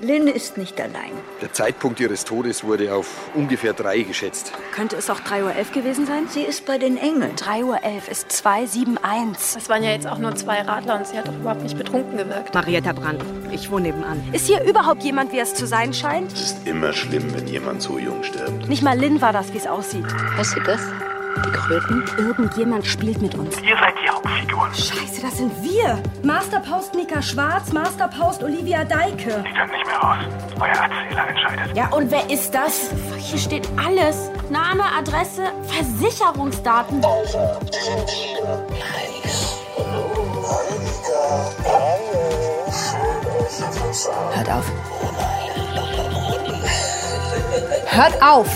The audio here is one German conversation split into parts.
Lynn ist nicht allein. Der Zeitpunkt ihres Todes wurde auf ungefähr drei geschätzt. Könnte es auch 3.11 Uhr gewesen sein? Sie ist bei den Engeln. 3.11 Uhr ist 271. Das waren ja jetzt auch nur zwei Radler und sie hat doch überhaupt nicht betrunken gewirkt. Marietta Brandt, ich wohne nebenan. Ist hier überhaupt jemand, wie es zu sein scheint? Es ist immer schlimm, wenn jemand so jung stirbt. Nicht mal Lynn war das, wie es aussieht. Weißt du das? Die Kröten? Irgendjemand spielt mit uns. Ihr seid die Hauptfiguren. Scheiße, das sind wir. Masterpost Nika Schwarz, Masterpost Olivia Deike. Die können nicht mehr raus. Euer Erzähler entscheidet. Ja, und wer ist das? Hier steht alles. Name, Adresse, Versicherungsdaten. Hört auf. Hört auf!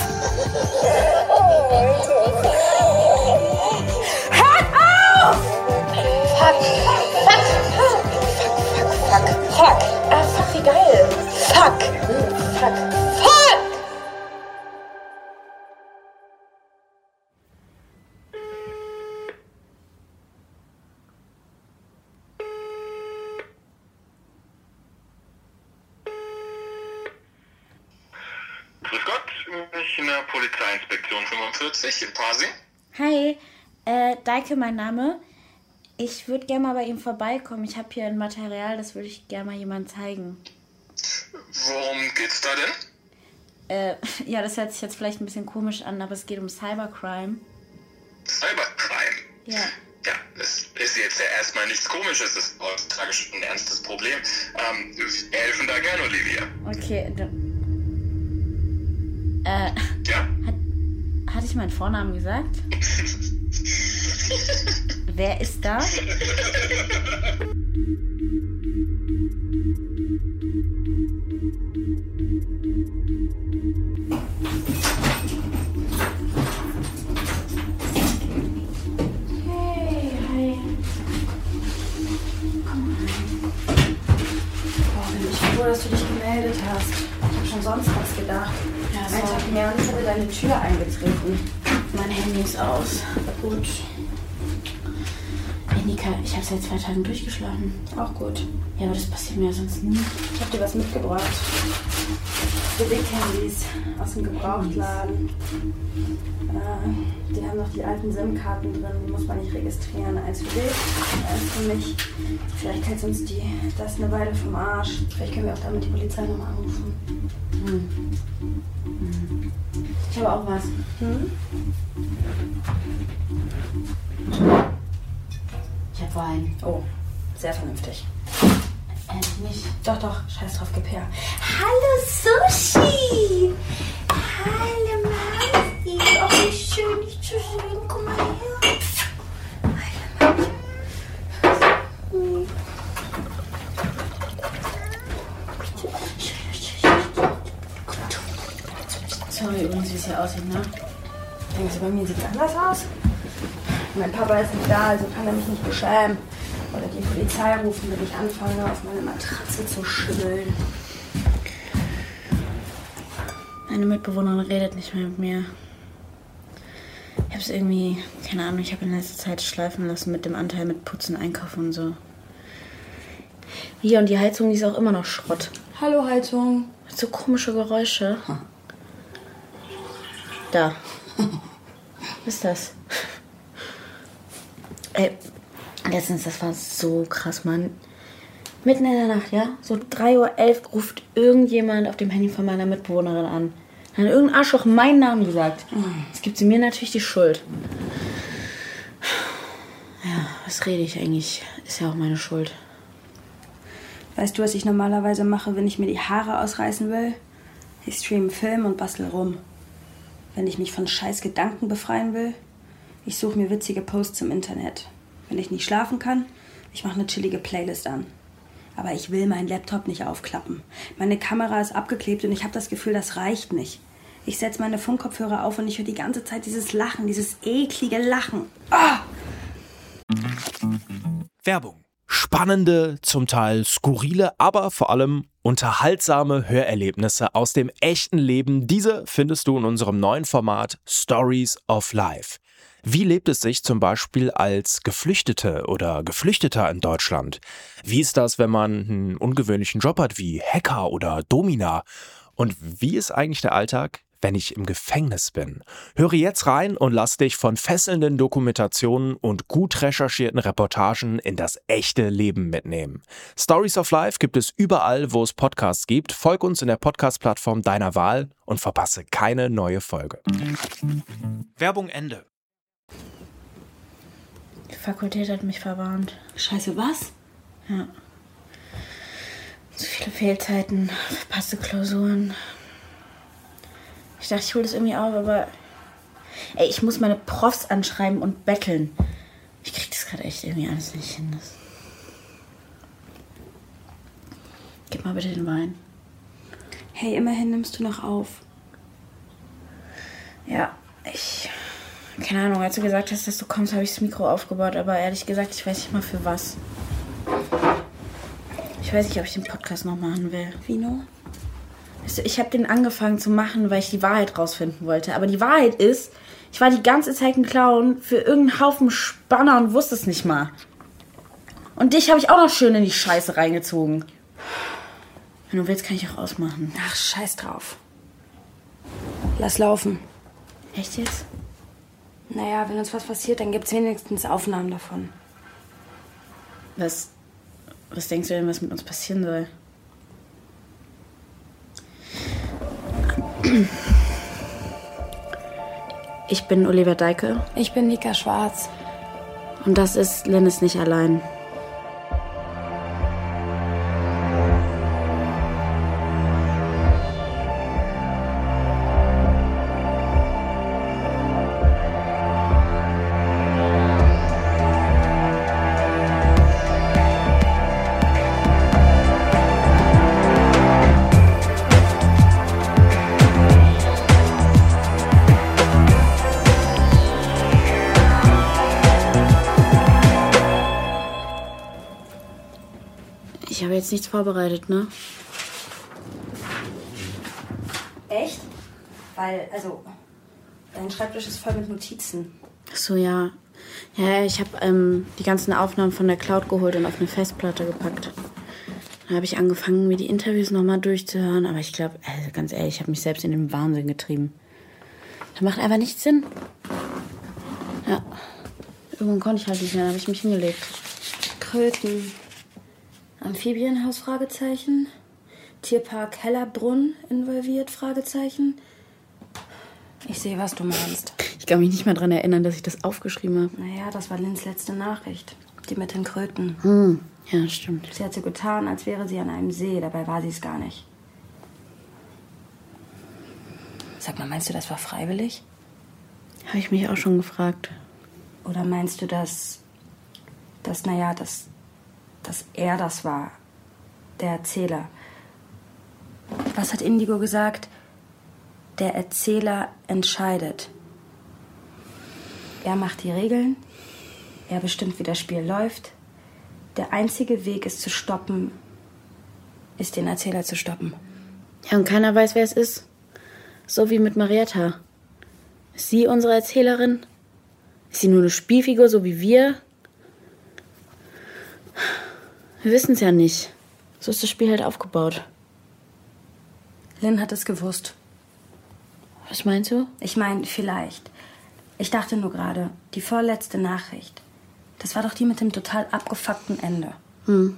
45 in Pasing. Hi, äh, Deike mein Name. Ich würde gerne mal bei ihm vorbeikommen. Ich habe hier ein Material, das würde ich gerne mal jemandem zeigen. Worum geht's da denn? Äh, ja, das hört sich jetzt vielleicht ein bisschen komisch an, aber es geht um Cybercrime. Cybercrime. Ja. Ja, das ist jetzt ja erstmal nichts Komisches, das ist heutzutage schon ein ernstes Problem. Ähm, wir helfen da gern, Olivia. Okay, dann. Äh, Ja? Hatte ich meinen Vornamen gesagt? Wer ist da? bin ich froh, dass du dich gemeldet hast. Ich habe schon sonst was gedacht. Ein Tag mehr und ich hatte deine Tür eingetreten. Mein Handy ist aus. Gut. Hey Nika, ich habe seit zwei Tagen durchgeschlafen. Auch gut. Ja, aber das passiert mir ja sonst nie. Ich habe dir was mitgebracht. Bewegthandys aus dem Gebrauchtladen. Äh, die haben noch die alten SIM-Karten drin, die muss man nicht registrieren. Eins für dich, eins für mich. Vielleicht hält uns die das eine Weile vom Arsch. Vielleicht können wir auch damit die Polizei nochmal anrufen. Ich habe auch was. Hm? Ich habe Wein. Oh, sehr vernünftig. Äh, nicht. Doch, doch, scheiß drauf, gib her. Hallo Sushi! Hallo Masti! Oh, wie schön, dich zu sehen. Guck mal her. Hallo Masti. Sorry übrigens, wie es hier aussieht, ne? Denkst du, bei mir sieht es anders aus? Mein Papa ist nicht da, also kann er mich nicht beschämen. Oder die Polizei rufen, wenn ich anfange, auf meine Matratze zu schütteln. Meine Mitbewohnerin redet nicht mehr mit mir. Ich habe es irgendwie, keine Ahnung, ich habe in letzter Zeit schleifen lassen mit dem Anteil mit Putzen, Einkaufen und so. Hier und die Heizung, die ist auch immer noch Schrott. Hallo Heizung. So komische Geräusche. Da. Was ist das? Ey, letztens, das war so krass, Mann. Mitten in der Nacht, ja? So 3.11 Uhr ruft irgendjemand auf dem Handy von meiner Mitbewohnerin an. Dann hat irgendein Arschloch meinen Namen gesagt. Jetzt gibt sie mir natürlich die Schuld. Ja, was rede ich eigentlich? Ist ja auch meine Schuld. Weißt du, was ich normalerweise mache, wenn ich mir die Haare ausreißen will? Ich stream Film und bastel rum. Wenn ich mich von scheiß Gedanken befreien will, ich suche mir witzige Posts im Internet. Wenn ich nicht schlafen kann, ich mache eine chillige Playlist an. Aber ich will meinen Laptop nicht aufklappen. Meine Kamera ist abgeklebt und ich habe das Gefühl, das reicht nicht. Ich setze meine Funkkopfhörer auf und ich höre die ganze Zeit dieses Lachen, dieses eklige Lachen. Ah! Werbung. Spannende, zum Teil skurrile, aber vor allem unterhaltsame Hörerlebnisse aus dem echten Leben. Diese findest du in unserem neuen Format Stories of Life. Wie lebt es sich zum Beispiel als Geflüchtete oder Geflüchteter in Deutschland? Wie ist das, wenn man einen ungewöhnlichen Job hat wie Hacker oder Domina? Und wie ist eigentlich der Alltag, wenn ich im Gefängnis bin? Höre jetzt rein und lass dich von fesselnden Dokumentationen und gut recherchierten Reportagen in das echte Leben mitnehmen. Stories of Life gibt es überall, wo es Podcasts gibt. Folg uns in der Podcast-Plattform deiner Wahl und verpasse keine neue Folge. Werbung Ende. Die Fakultät hat mich verwarnt. Scheiße, was? Ja. Zu viele Fehlzeiten, verpasste Klausuren. Ich dachte, ich hole das irgendwie auf, aber. Ey, ich muss meine Profs anschreiben und betteln. Ich krieg das gerade echt irgendwie alles nicht hin. Das Gib mal bitte den Wein. Hey, immerhin nimmst du noch auf. Ja, ich. Keine Ahnung, als du gesagt hast, dass du kommst, habe ich das Mikro aufgebaut, aber ehrlich gesagt, ich weiß nicht mal für was. Ich weiß nicht, ob ich den Podcast noch machen will. Vino? Ich habe den angefangen zu machen, weil ich die Wahrheit rausfinden wollte. Aber die Wahrheit ist, ich war die ganze Zeit ein Clown für irgendeinen Haufen Spanner und wusste es nicht mal. Und dich habe ich auch noch schön in die Scheiße reingezogen. Wenn du willst, kann ich auch ausmachen. Ach, scheiß drauf. Lass laufen. Echt jetzt? Naja, wenn uns was passiert, dann gibt's wenigstens Aufnahmen davon. Was, was denkst du denn, was mit uns passieren soll? Ich bin Oliver Deike. Ich bin Nika Schwarz. Und das ist Lynn ist nicht allein. Vorbereitet, ne? Echt? Weil, also, dein Schreibtisch ist voll mit Notizen. Ach so, ja. Ja, ich habe ähm, die ganzen Aufnahmen von der Cloud geholt und auf eine Festplatte gepackt. Dann habe ich angefangen, mir die Interviews nochmal durchzuhören. Aber ich glaube, also ganz ehrlich, ich habe mich selbst in den Wahnsinn getrieben. Das macht einfach nichts Sinn. Ja. Irgendwann konnte ich halt nicht mehr, dann habe ich mich hingelegt. Kröten. Amphibienhaus? Fragezeichen. Tierpark Hellerbrunn involviert? Fragezeichen. Ich sehe, was du meinst. Ich kann mich nicht mehr daran erinnern, dass ich das aufgeschrieben habe. Naja, das war Lins letzte Nachricht. Die mit den Kröten. Hm. Ja, stimmt. Sie hat so getan, als wäre sie an einem See. Dabei war sie es gar nicht. Sag mal, meinst du, das war freiwillig? Habe ich mich auch schon gefragt. Oder meinst du, dass, dass naja, dass, dass er das war? Der Erzähler. Was hat Indigo gesagt? Der Erzähler entscheidet. Er macht die Regeln. Er bestimmt, wie das Spiel läuft. Der einzige Weg, es zu stoppen, ist den Erzähler zu stoppen. Ja, und keiner weiß, wer es ist. So wie mit Marietta. Ist sie unsere Erzählerin? Ist sie nur eine Spielfigur, so wie wir? Wir wissen es ja nicht. So ist das Spiel halt aufgebaut. Lynn hat es gewusst. Was meinst du? Ich meine, vielleicht. Ich dachte nur gerade, die vorletzte Nachricht. Das war doch die mit dem total abgefuckten Ende. Hm.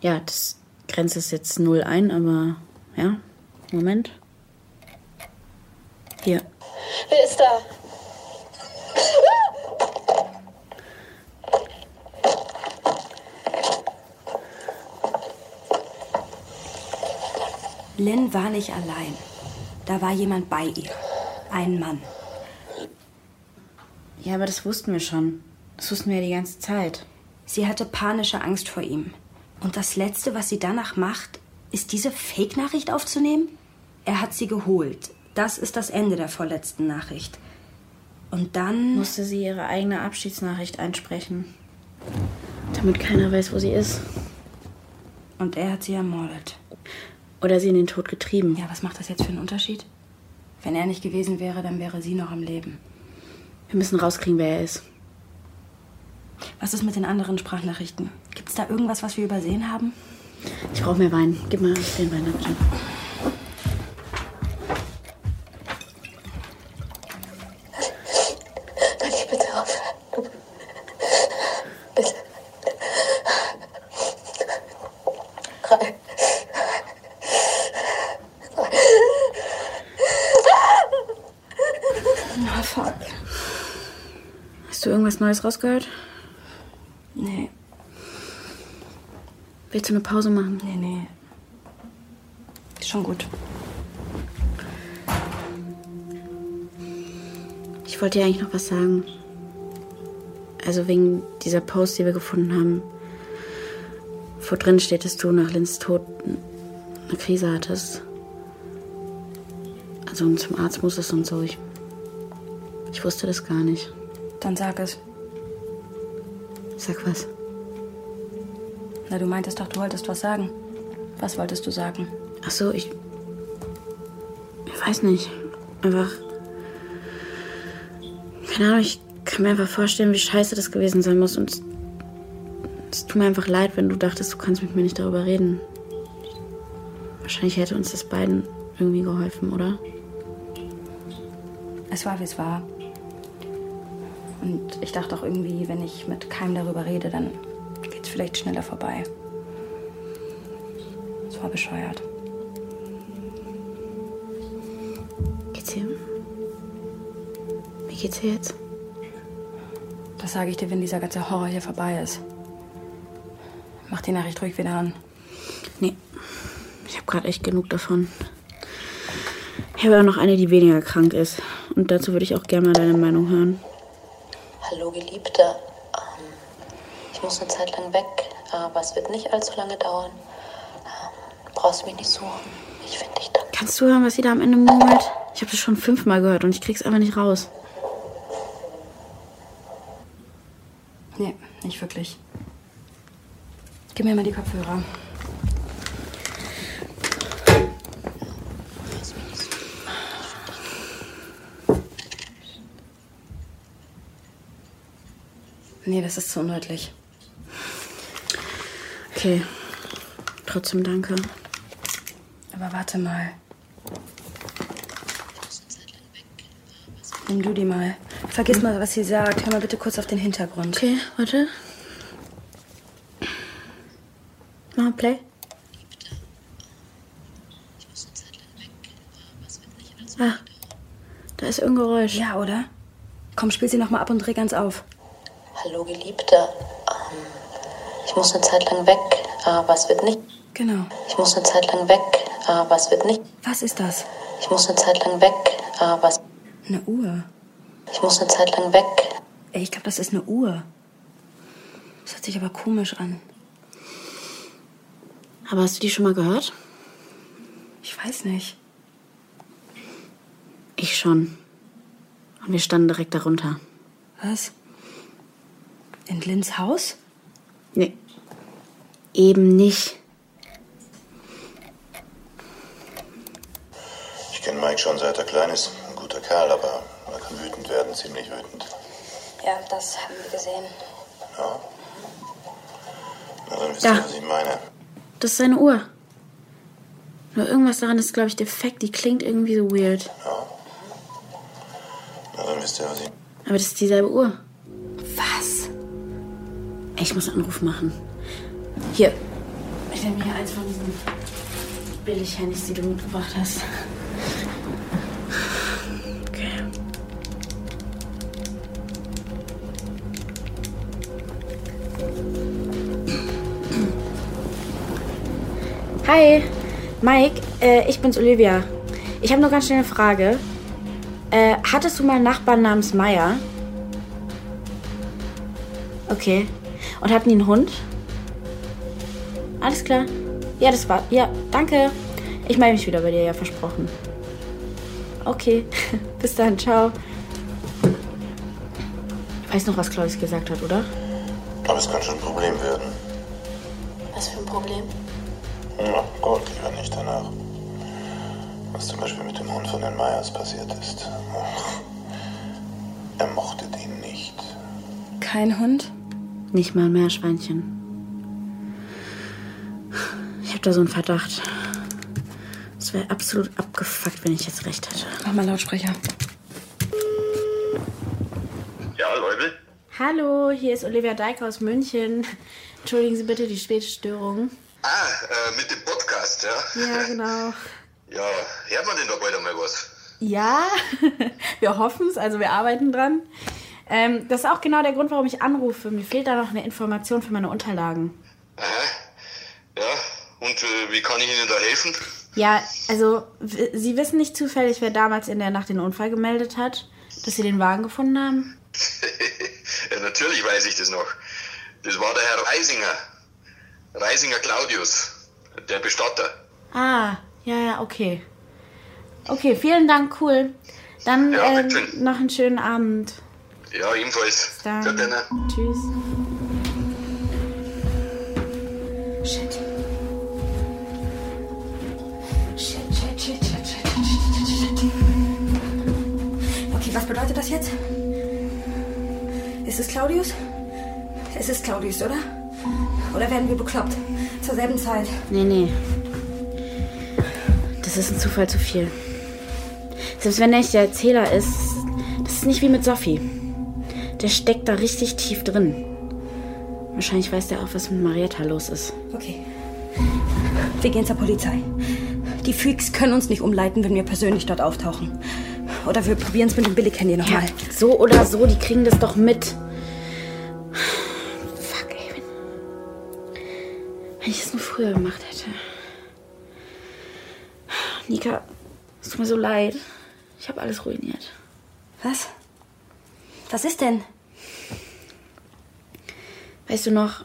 Ja, das grenzt es jetzt null ein, aber ja. Moment. Hier. Wer ist da? Lynn war nicht allein. Da war jemand bei ihr. Ein Mann. Ja, aber das wussten wir schon. Das wussten wir ja die ganze Zeit. Sie hatte panische Angst vor ihm. Und das Letzte, was sie danach macht, ist diese Fake-Nachricht aufzunehmen? Er hat sie geholt. Das ist das Ende der vorletzten Nachricht. Und dann musste sie ihre eigene Abschiedsnachricht einsprechen. Damit keiner weiß, wo sie ist. Und er hat sie ermordet. Oder sie in den Tod getrieben. Ja, was macht das jetzt für einen Unterschied? Wenn er nicht gewesen wäre, dann wäre sie noch am Leben. Wir müssen rauskriegen, wer er ist. Was ist mit den anderen Sprachnachrichten? Gibt es da irgendwas, was wir übersehen haben? Ich brauche mehr Wein. Gib mal den Wein bitte. Kann ich bitte aufhören? Bitte. Drei. Na, fuck. Hast du irgendwas Neues rausgehört? Nee, Willst du eine Pause machen? nee, nee. Ist schon gut. Ich wollte dir eigentlich noch was sagen. Also wegen dieser Post, die wir gefunden haben, wo drin steht, dass du nach Lins Tod eine Krise hattest. Also und zum Arzt musstest und so. Ich, ich wusste das gar nicht. Dann sag es. Sag was. Na, du meintest doch, du wolltest was sagen. Was wolltest du sagen? Ach so, ich. Ich weiß nicht. Einfach. Keine Ahnung, ich kann mir einfach vorstellen, wie scheiße das gewesen sein muss. Und es, es tut mir einfach leid, wenn du dachtest, du kannst mit mir nicht darüber reden. Wahrscheinlich hätte uns das beiden irgendwie geholfen, oder? Es war, wie es war. Und ich dachte auch irgendwie, wenn ich mit keinem darüber rede, dann geht's vielleicht schneller vorbei. Es war bescheuert. Geht's dir? Wie geht's dir jetzt? Das sage ich dir, wenn dieser ganze Horror hier vorbei ist. Mach die Nachricht ruhig wieder an. Nee, ich habe gerade echt genug davon. Ich habe auch noch eine, die weniger krank ist. Und dazu würde ich auch gerne mal deine Meinung hören. Hallo Geliebte, ähm, ich muss eine Zeit lang weg, aber es wird nicht allzu lange dauern. Ähm, brauchst mich nicht suchen, ich finde dich da. Kannst du hören, was sie da am Ende murmelt? Ich habe das schon fünfmal gehört und ich krieg's einfach nicht raus. Nee, nicht wirklich. Gib mir mal die Kopfhörer. Nee, das ist zu undeutlich. Okay. Trotzdem danke. Aber warte mal. Nimm du die mal. Vergiss mal, was sie sagt. Hör mal bitte kurz auf den Hintergrund. Okay, warte. Mach Play. Ah, da ist irgendein Geräusch. Ja, oder? Komm, spiel sie noch mal ab und dreh ganz auf. Hallo Geliebte, ähm, ich muss eine Zeit lang weg, aber es wird nicht. Genau. Ich muss eine Zeit lang weg, aber es wird nicht. Was ist das? Ich muss eine Zeit lang weg, aber es. Eine Uhr. Ich muss eine Zeit lang weg. Ey, ich glaube, das ist eine Uhr. Das hört sich aber komisch an. Aber hast du die schon mal gehört? Ich weiß nicht. Ich schon. Und wir standen direkt darunter. Was? In Lins Haus? Nee. Eben nicht. Ich kenne Mike schon seit er klein ist. Ein guter Kerl, aber er kann wütend werden, ziemlich wütend. Ja, das haben wir gesehen. Ja. Na, dann wisst Da. ihr, was ich meine. Das ist seine Uhr. Nur irgendwas daran ist, glaube ich, defekt. Die klingt irgendwie so weird. Na, dann wisst ihr, was ich Aber das ist dieselbe Uhr. Was? Ich muss einen Anruf machen. Hier. Ich nehme hier eins von diesen Billig-Handys, die du mitgebracht hast. Okay. Hi, Mike, äh, ich bin's Olivia. Ich habe nur ganz schnell eine Frage. Äh, hattest du mal einen Nachbarn namens Meier? Okay. Und hatten die einen Hund? Alles klar. Ja, das war. Ja, danke. Ich melde mich wieder bei dir, ja, versprochen. Okay. Bis dann, ciao. Du weißt noch, was Claudius gesagt hat, oder? Aber es kann schon ein Problem werden. Was für ein Problem? Ja, Gott, lieber nicht danach. Was zum Beispiel mit dem Hund von den Meyers passiert ist. Er mochte den nicht. Kein Hund? Nicht mal ein Meerschweinchen. Ich habe da so einen Verdacht. Es wäre absolut abgefuckt, wenn ich jetzt recht hätte. Mach mal Lautsprecher. Ja, Leubel? Hallo, hier ist Olivia Deik aus München. Entschuldigen Sie bitte die späte Störung. Ah, äh, mit dem Podcast, ja? Ja, genau. Ja, hört man denn da bald einmal was? Ja, wir hoffen es, also wir arbeiten dran. Ähm, das ist auch genau der Grund, warum ich anrufe. Mir fehlt da noch eine Information für meine Unterlagen. Aha. Ja, und äh, wie kann ich Ihnen da helfen? Ja, also Sie wissen nicht zufällig, wer damals in der Nacht den Unfall gemeldet hat, dass Sie den Wagen gefunden haben? Ja, natürlich weiß ich das noch. Das war der Herr Reisinger. Reisinger Claudius, der Bestatter. Ah, ja, ja, okay. Okay, vielen Dank, cool. Dann Ja, ähm, noch einen schönen Abend. Ja, ebenfalls. Bis dann. Tschüss. Shit. Shit, shit, shit, shit, shit, shit, shit, shit. Okay, was bedeutet das jetzt? Ist es Claudius? Es ist Claudius, oder? Oder werden wir bekloppt? Zur selben Zeit. Nee, nee. Das ist ein Zufall zu viel. Selbst wenn er nicht der Erzähler ist, das ist nicht wie mit Sophie. Der steckt da richtig tief drin. Wahrscheinlich weiß der auch, was mit Marietta los ist. Okay. Wir gehen zur Polizei. Die Freaks können uns nicht umleiten, wenn wir persönlich dort auftauchen. Oder wir probieren es mit dem Billighandy nochmal. Ja, so oder so, die kriegen das doch mit. Fuck, ey. Wenn, wenn ich es nur früher gemacht hätte. Nika, es tut mir so leid. Ich habe alles ruiniert. Was? Was ist denn? Weißt du noch,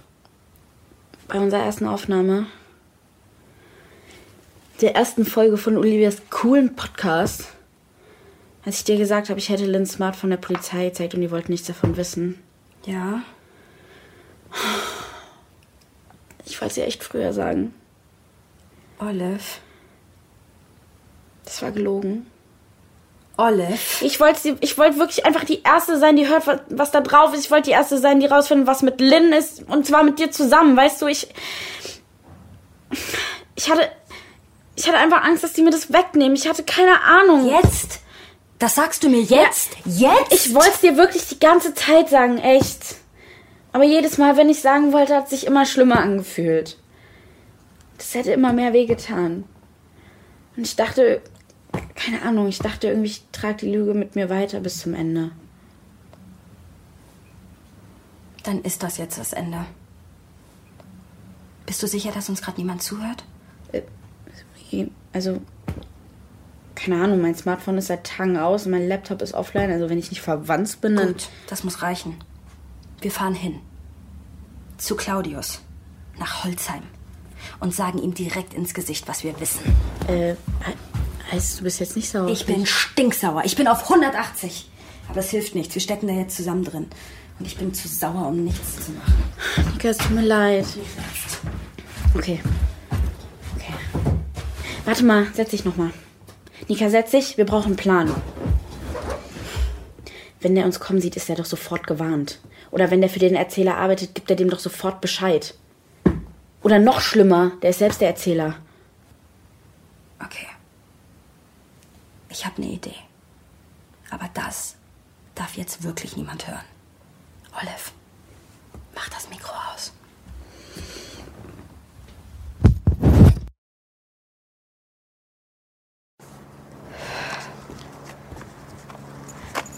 bei unserer ersten Aufnahme, der ersten Folge von Olivias coolen Podcast, als ich dir gesagt habe, ich hätte Lynn Smart von der Polizei gezeigt und die wollten nichts davon wissen. Ja. Ich wollte sie echt früher sagen. Olive. Das war gelogen. Olive. Ich wollte sie, ich wollte wirklich einfach die erste sein, die hört, was, was da drauf ist. Ich wollte die erste sein, die rausfindet, was mit Lynn ist. Und zwar mit dir zusammen. Weißt du, ich. Ich hatte. Ich hatte einfach Angst, dass die mir das wegnehmen. Ich hatte keine Ahnung. Jetzt? Das sagst du mir jetzt? Jetzt? Ich wollte es dir wirklich die ganze Zeit sagen, echt. Aber jedes Mal, wenn ich sagen wollte, hat es sich immer schlimmer angefühlt. Das hätte immer mehr wehgetan. Und ich dachte, keine Ahnung, ich dachte irgendwie, ich trage die Lüge mit mir weiter bis zum Ende. Dann ist das jetzt das Ende. Bist du sicher, dass uns gerade niemand zuhört? Also, keine Ahnung, mein Smartphone ist seit Tagen aus und mein Laptop ist offline. Also, wenn ich nicht verwandt bin, dann. Gut, das muss reichen. Wir fahren hin. Zu Claudius. Nach Holzheim. Und sagen ihm direkt ins Gesicht, was wir wissen. Äh, heißt, du bist jetzt nicht sauer? Ich bin stinksauer. Ich bin auf 180. Aber es hilft nichts. Wir stecken da jetzt zusammen drin. Und ich bin zu sauer, um nichts zu machen. Nika, es tut mir leid. Okay. Okay. Warte mal, setz dich nochmal. Nika, setz dich. Wir brauchen einen Plan. Wenn der uns kommen sieht, ist er doch sofort gewarnt. Oder wenn der für den Erzähler arbeitet, gibt er dem doch sofort Bescheid. Oder noch schlimmer, der ist selbst der Erzähler. Okay. Ich habe eine Idee. Aber das darf jetzt wirklich niemand hören. Olive, mach das Mikro aus.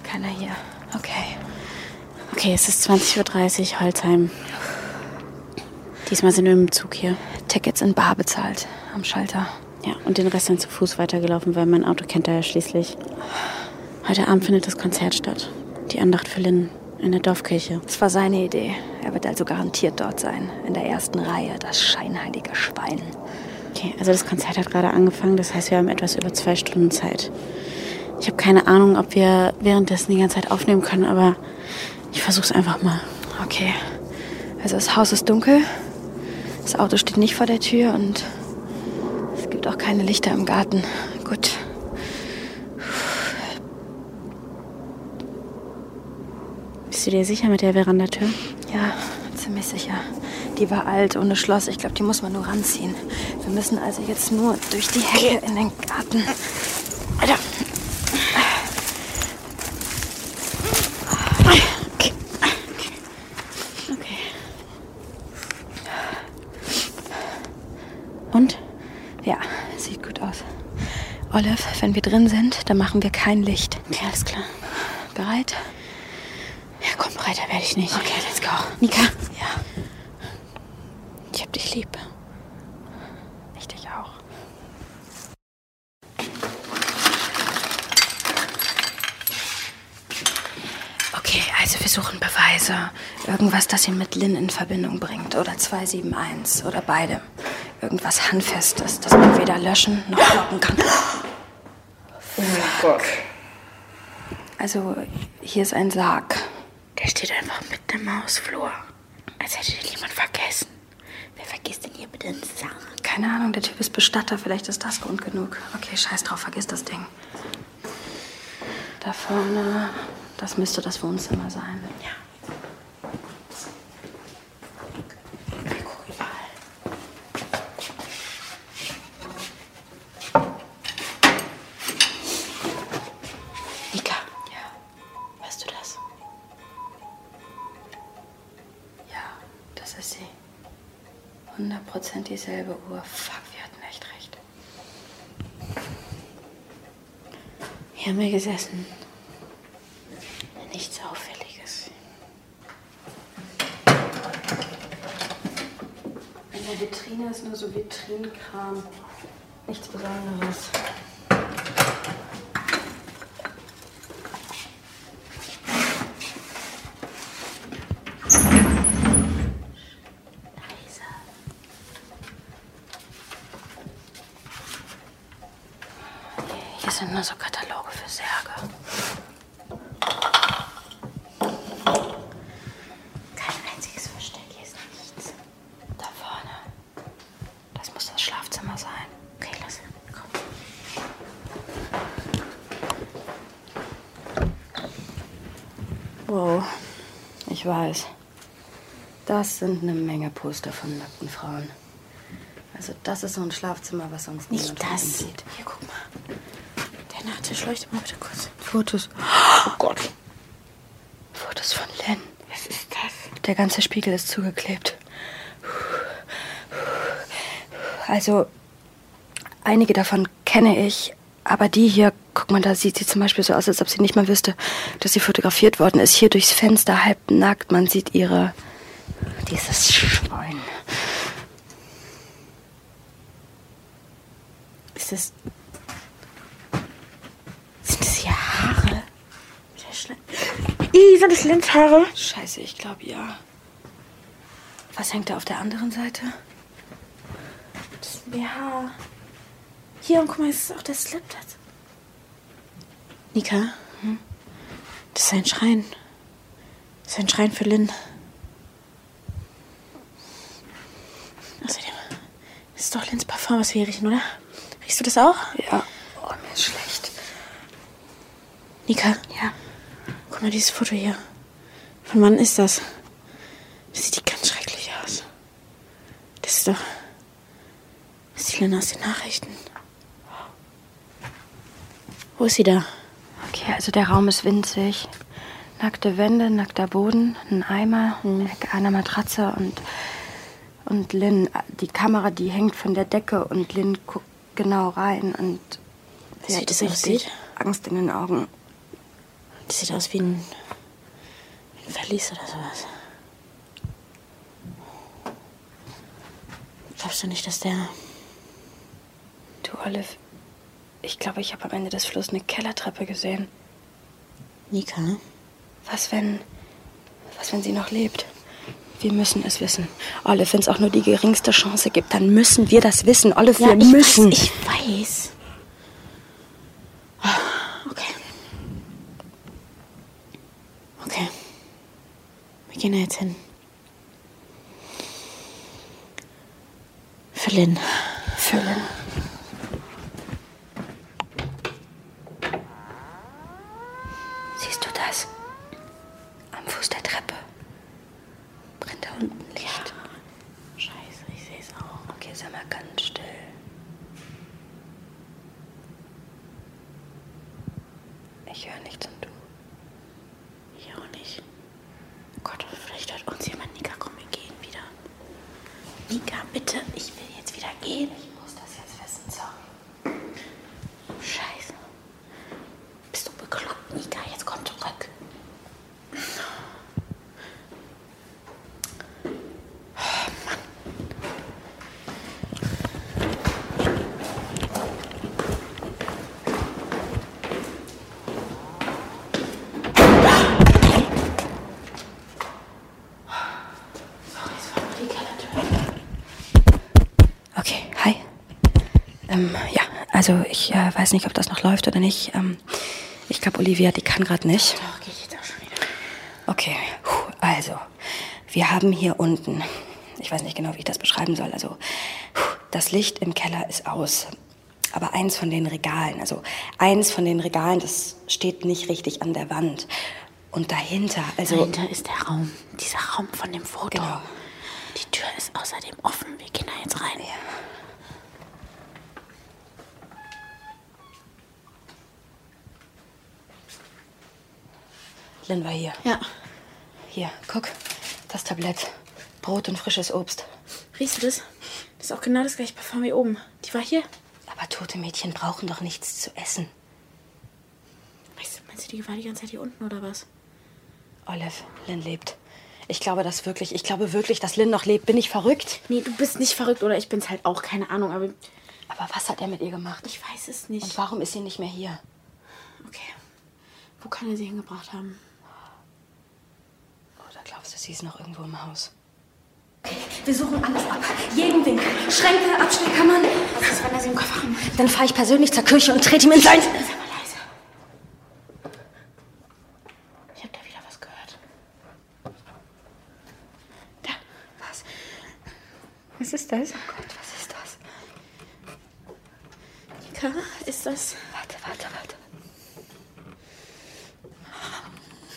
Keiner hier. Okay. Okay, es ist 20.30 Uhr, Holzheim. Diesmal sind wir im Zug hier. Tickets in Bar bezahlt. Am Schalter. Ja, und den Rest dann zu Fuß weitergelaufen, weil mein Auto kennt er ja schließlich. Heute Abend findet das Konzert statt. Die Andacht für Lynn in der Dorfkirche. Es war seine Idee. Er wird also garantiert dort sein. In der ersten Reihe. Das scheinheilige Schwein. Okay, also das Konzert hat gerade angefangen. Das heißt, wir haben etwas über zwei Stunden Zeit. Ich habe keine Ahnung, ob wir währenddessen die ganze Zeit aufnehmen können, aber ich versuch's einfach mal. Okay. Also das Haus ist dunkel. Das Auto steht nicht vor der Tür und es gibt auch keine Lichter im Garten. Gut. Bist du dir sicher mit der Verandatür? Ja, ziemlich sicher. Die war alt, ohne Schloss. Ich glaube, die muss man nur ranziehen. Wir müssen also jetzt nur durch die Hecke in den Garten. Alter. Okay. Okay. Und? Ja, sieht gut aus. Olive, wenn wir drin sind, dann machen wir kein Licht. Okay, alles klar. Bereit? Ja, komm, breiter werde ich nicht. Okay, let's go. Nika, Ja, ich hab dich lieb. ich dich auch. Okay, also wir suchen Beweise. Irgendwas, das ihn mit Lynn in Verbindung bringt. Oder 271. Oder beide. Irgendwas Handfestes, das man weder löschen noch blocken kann. Oh Gott. Also, hier ist ein Sarg. Der steht einfach mitten im Hausflur. Als hätte den jemand vergessen. Wer vergisst denn hier bitte einen Sarg? Keine Ahnung, der Typ ist Bestatter. Vielleicht ist das Grund genug. Okay, scheiß drauf, vergiss das Ding. Da vorne, das müsste das Wohnzimmer sein. Ja. Wir gesessen. Nichts Auffälliges. In der Vitrine ist nur so Vitrinenkram. Nichts Besonderes. Hier sind nur so Kataloge für Särge. Kein einziges Versteck, hier ist nichts. Da vorne. Das muss das Schlafzimmer sein. Okay, lass. Komm. Wow. Ich weiß. Das sind eine Menge Poster von nackten Frauen. Also das ist so ein Schlafzimmer, was sonst Nicht das. sieht. Hier, guck mal. Der Nachttisch, leuchtet mal bitte kurz. Fotos. Oh Gott. Fotos von Lynn. Was ist das? Der ganze Spiegel ist zugeklebt. Also, einige davon kenne ich, aber die hier, guck mal, da sieht sie zum Beispiel so aus, als ob sie nicht mal wüsste, dass sie fotografiert worden ist. Hier durchs Fenster, halb nackt, man sieht ihre. Dieses Schwein. Ist das. Sind das hier Haare? Ih, sind das Lenzhaare? Scheiße, ich glaube ja. Was hängt da auf der anderen Seite? Das ist ein BH. Hier, und guck mal, das ist auch der Slip. Das. Nika? Das ist ein Schrein. Das ist ein Schrein für Lynn. Außerdem, das ist doch Lynns Parfum, was wir hier riechen, oder? Riechst du das auch? Ja. Oh, mir ist schlecht. Nika? Ja. Guck mal, dieses Foto hier. Von wann ist das? Das sieht ganz schrecklich aus. Das ist doch. Das ist die Lynn aus den Nachrichten. Wo ist sie da? Okay, also der Raum ist winzig. Nackte Wände, nackter Boden, ein Eimer, eine Matratze und, und Lynn, die Kamera, die hängt von der Decke und Lynn guckt genau rein und Wie sie sieht hat das aussieht? Angst in den Augen. Das sieht aus wie ein, wie ein Verlies oder sowas. Glaubst du nicht, dass der. Du, Olive, ich glaube, ich habe am Ende des Flusses eine Kellertreppe gesehen. Nika? Was, wenn. Was, wenn sie noch lebt? Wir müssen es wissen. Olive, wenn es auch nur die geringste Chance gibt, dann müssen wir das wissen. Olive, wir ich müssen. Weiß, ich weiß. Okay. Okay. Wir gehen da jetzt hin. Für Lynn. Für Lynn. Siehst du das? Am Fuß der Ich höre nichts und du? Ich auch nicht. Oh Gott, vielleicht hört uns jemand. Nika, komm, wir gehen wieder. Nika, bitte, ich will jetzt wieder gehen. Ich muss das jetzt wissen, sorry. Scheiße. Bist du bekloppt, Nika? Jetzt komm zurück. Oh, Mann. Okay, hi. Ähm, ja, also ich äh, weiß nicht, ob das noch läuft oder nicht. Ähm, ich glaube, Olivia, die kann gerade nicht. Doch, ich jetzt auch schon wieder. Okay, puh, also, wir haben hier unten, ich weiß nicht genau, wie ich das beschreiben soll, also das Licht im Keller ist aus. Aber eins von den Regalen, also eins von den Regalen, das steht nicht richtig an der Wand. Und dahinter, also. Dahinter ist der Raum. Dieser Raum von dem Foto. Genau. Die Tür ist außerdem offen. Wir gehen da jetzt rein. Lynn war hier. Ja. Hier, guck. Das Tablett. Brot und frisches Obst. Riechst du das? Das ist auch genau das gleiche Parfum wie oben. Die war hier. Aber tote Mädchen brauchen doch nichts zu essen. Weißt du, meinst du, die war die ganze Zeit hier unten oder was? Olive, Lynn lebt. Ich glaube das wirklich. Ich glaube wirklich, dass Lynn noch lebt. Bin ich verrückt? Nee, du bist nicht verrückt oder ich bin's halt auch, keine Ahnung, aber Aber was hat er mit ihr gemacht? ich weiß es nicht. Und warum ist sie nicht mehr hier? Okay. Wo kann er sie hingebracht haben? Sie ist noch irgendwo im Haus? Wir suchen alles ab. Jeden Winkel. Schränke, Abstellkammern. Was ist, wenn er sie im Kofferraum Dann fahre ich persönlich zur Küche und trete ihm in sein... Sei mal leise. Ich hab da wieder was gehört. Da. Was? Was ist das? Oh Gott, was ist das? Nika, ist das... Warte, warte, warte.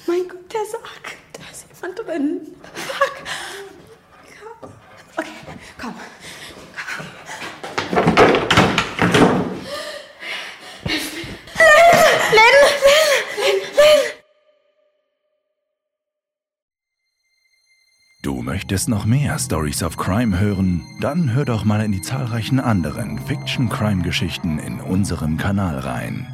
Mein Gott, der Sarg. Drin. Fuck. Okay, komm. Du möchtest noch mehr Stories of Crime hören? Dann hör doch mal in die zahlreichen anderen Fiction-Crime-Geschichten in unserem Kanal rein.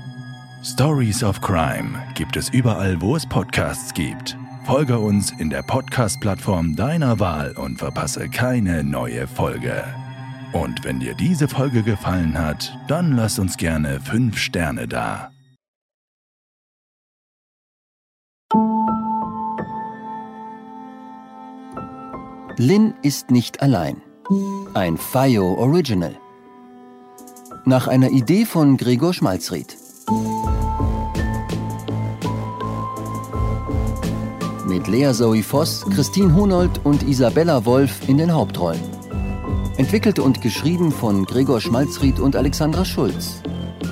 Stories of Crime gibt es überall, wo es Podcasts gibt. Folge uns in der Podcast-Plattform deiner Wahl und verpasse keine neue Folge. Und wenn dir diese Folge gefallen hat, dann lass uns gerne 5 Sterne da. Lynn ist nicht allein. Ein FIO Original. Nach einer Idee von Gregor Schmalzried. Lea Zoe Voss, Christine Hunold und Isabella Wolf in den Hauptrollen. Entwickelt und geschrieben von Gregor Schmalzried und Alexandra Schulz.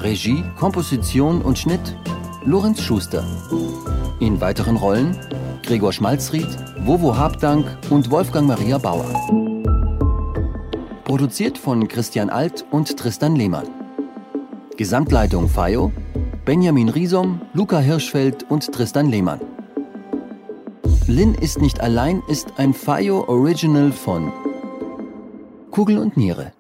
Regie, Komposition und Schnitt Lorenz Schuster. In weiteren Rollen Gregor Schmalzried, Wovo Habdank und Wolfgang Maria Bauer. Produziert von Christian Alt und Tristan Lehmann. Gesamtleitung FIO, Benjamin Riesom, Luca Hirschfeld und Tristan Lehmann. Lynn ist nicht allein ist ein FIO Original von Kugel und Niere.